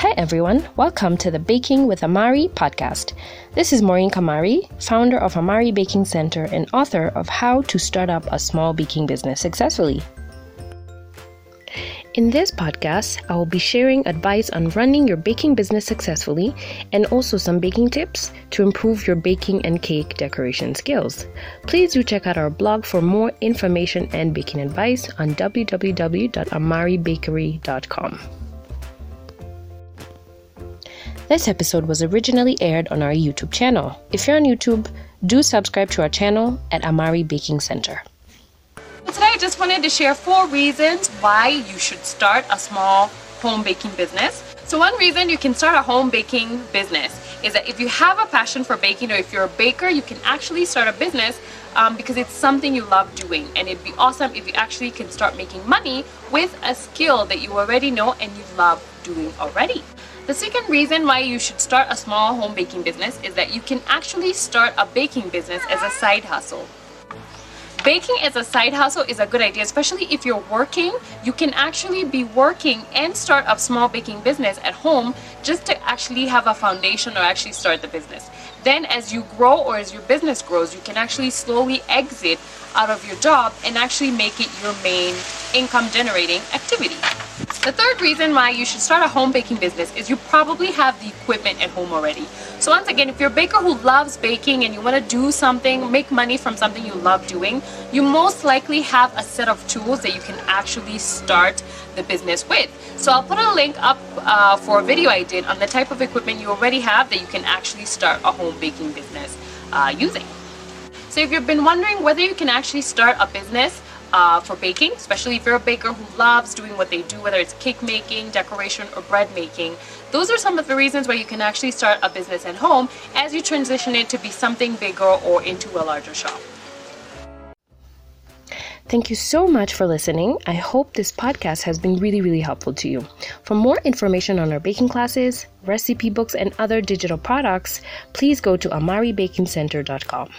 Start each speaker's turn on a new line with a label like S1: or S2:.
S1: Hi, everyone. Welcome to the Baking with Amari podcast. This is Maureen Kamari, founder of Amari Baking Center and author of How to Start Up a Small Baking Business Successfully. In this podcast, I will be sharing advice on running your baking business successfully and also some baking tips to improve your baking and cake decoration skills. Please do check out our blog for more information and baking advice on www.amaribakery.com. This episode was originally aired on our YouTube channel. If you're on YouTube, do subscribe to our channel at Amari Baking Center.
S2: Today I just wanted to share four reasons why you should start a small home baking business. So one reason you can start a home baking business is that if you have a passion for baking or if you're a baker, you can actually start a business um, because it's something you love doing. And it'd be awesome if you actually can start making money with a skill that you already know and you love doing already. The second reason why you should start a small home baking business is that you can actually start a baking business as a side hustle. Baking as a side hustle is a good idea, especially if you're working. You can actually be working and start a small baking business at home just to actually have a foundation or actually start the business. Then as you grow or as your business grows, you can actually slowly exit out of your job and actually make it your main income generating activity. The third reason why you should start a home baking business is you probably have the equipment at home already. So once again, if you're a baker who loves baking and you want to do something, make money from something you love doing, you most likely have a set of tools that you can actually start the business with. So I'll put a link up uh, for a video I did on the type of equipment you already have that you can actually start a home baking business uh, using. So if you've been wondering whether you can actually start a business uh, for baking, especially if you're a baker who loves doing what they do, whether it's cake making, decoration, or bread making. Those are some of the reasons why you can actually start a business at home as you transition it to be something bigger or into a larger shop.
S1: Thank you so much for listening. I hope this podcast has been really, really helpful to you. For more information on our baking classes, recipe books, and other digital products, please go to amaribakingcenter.com.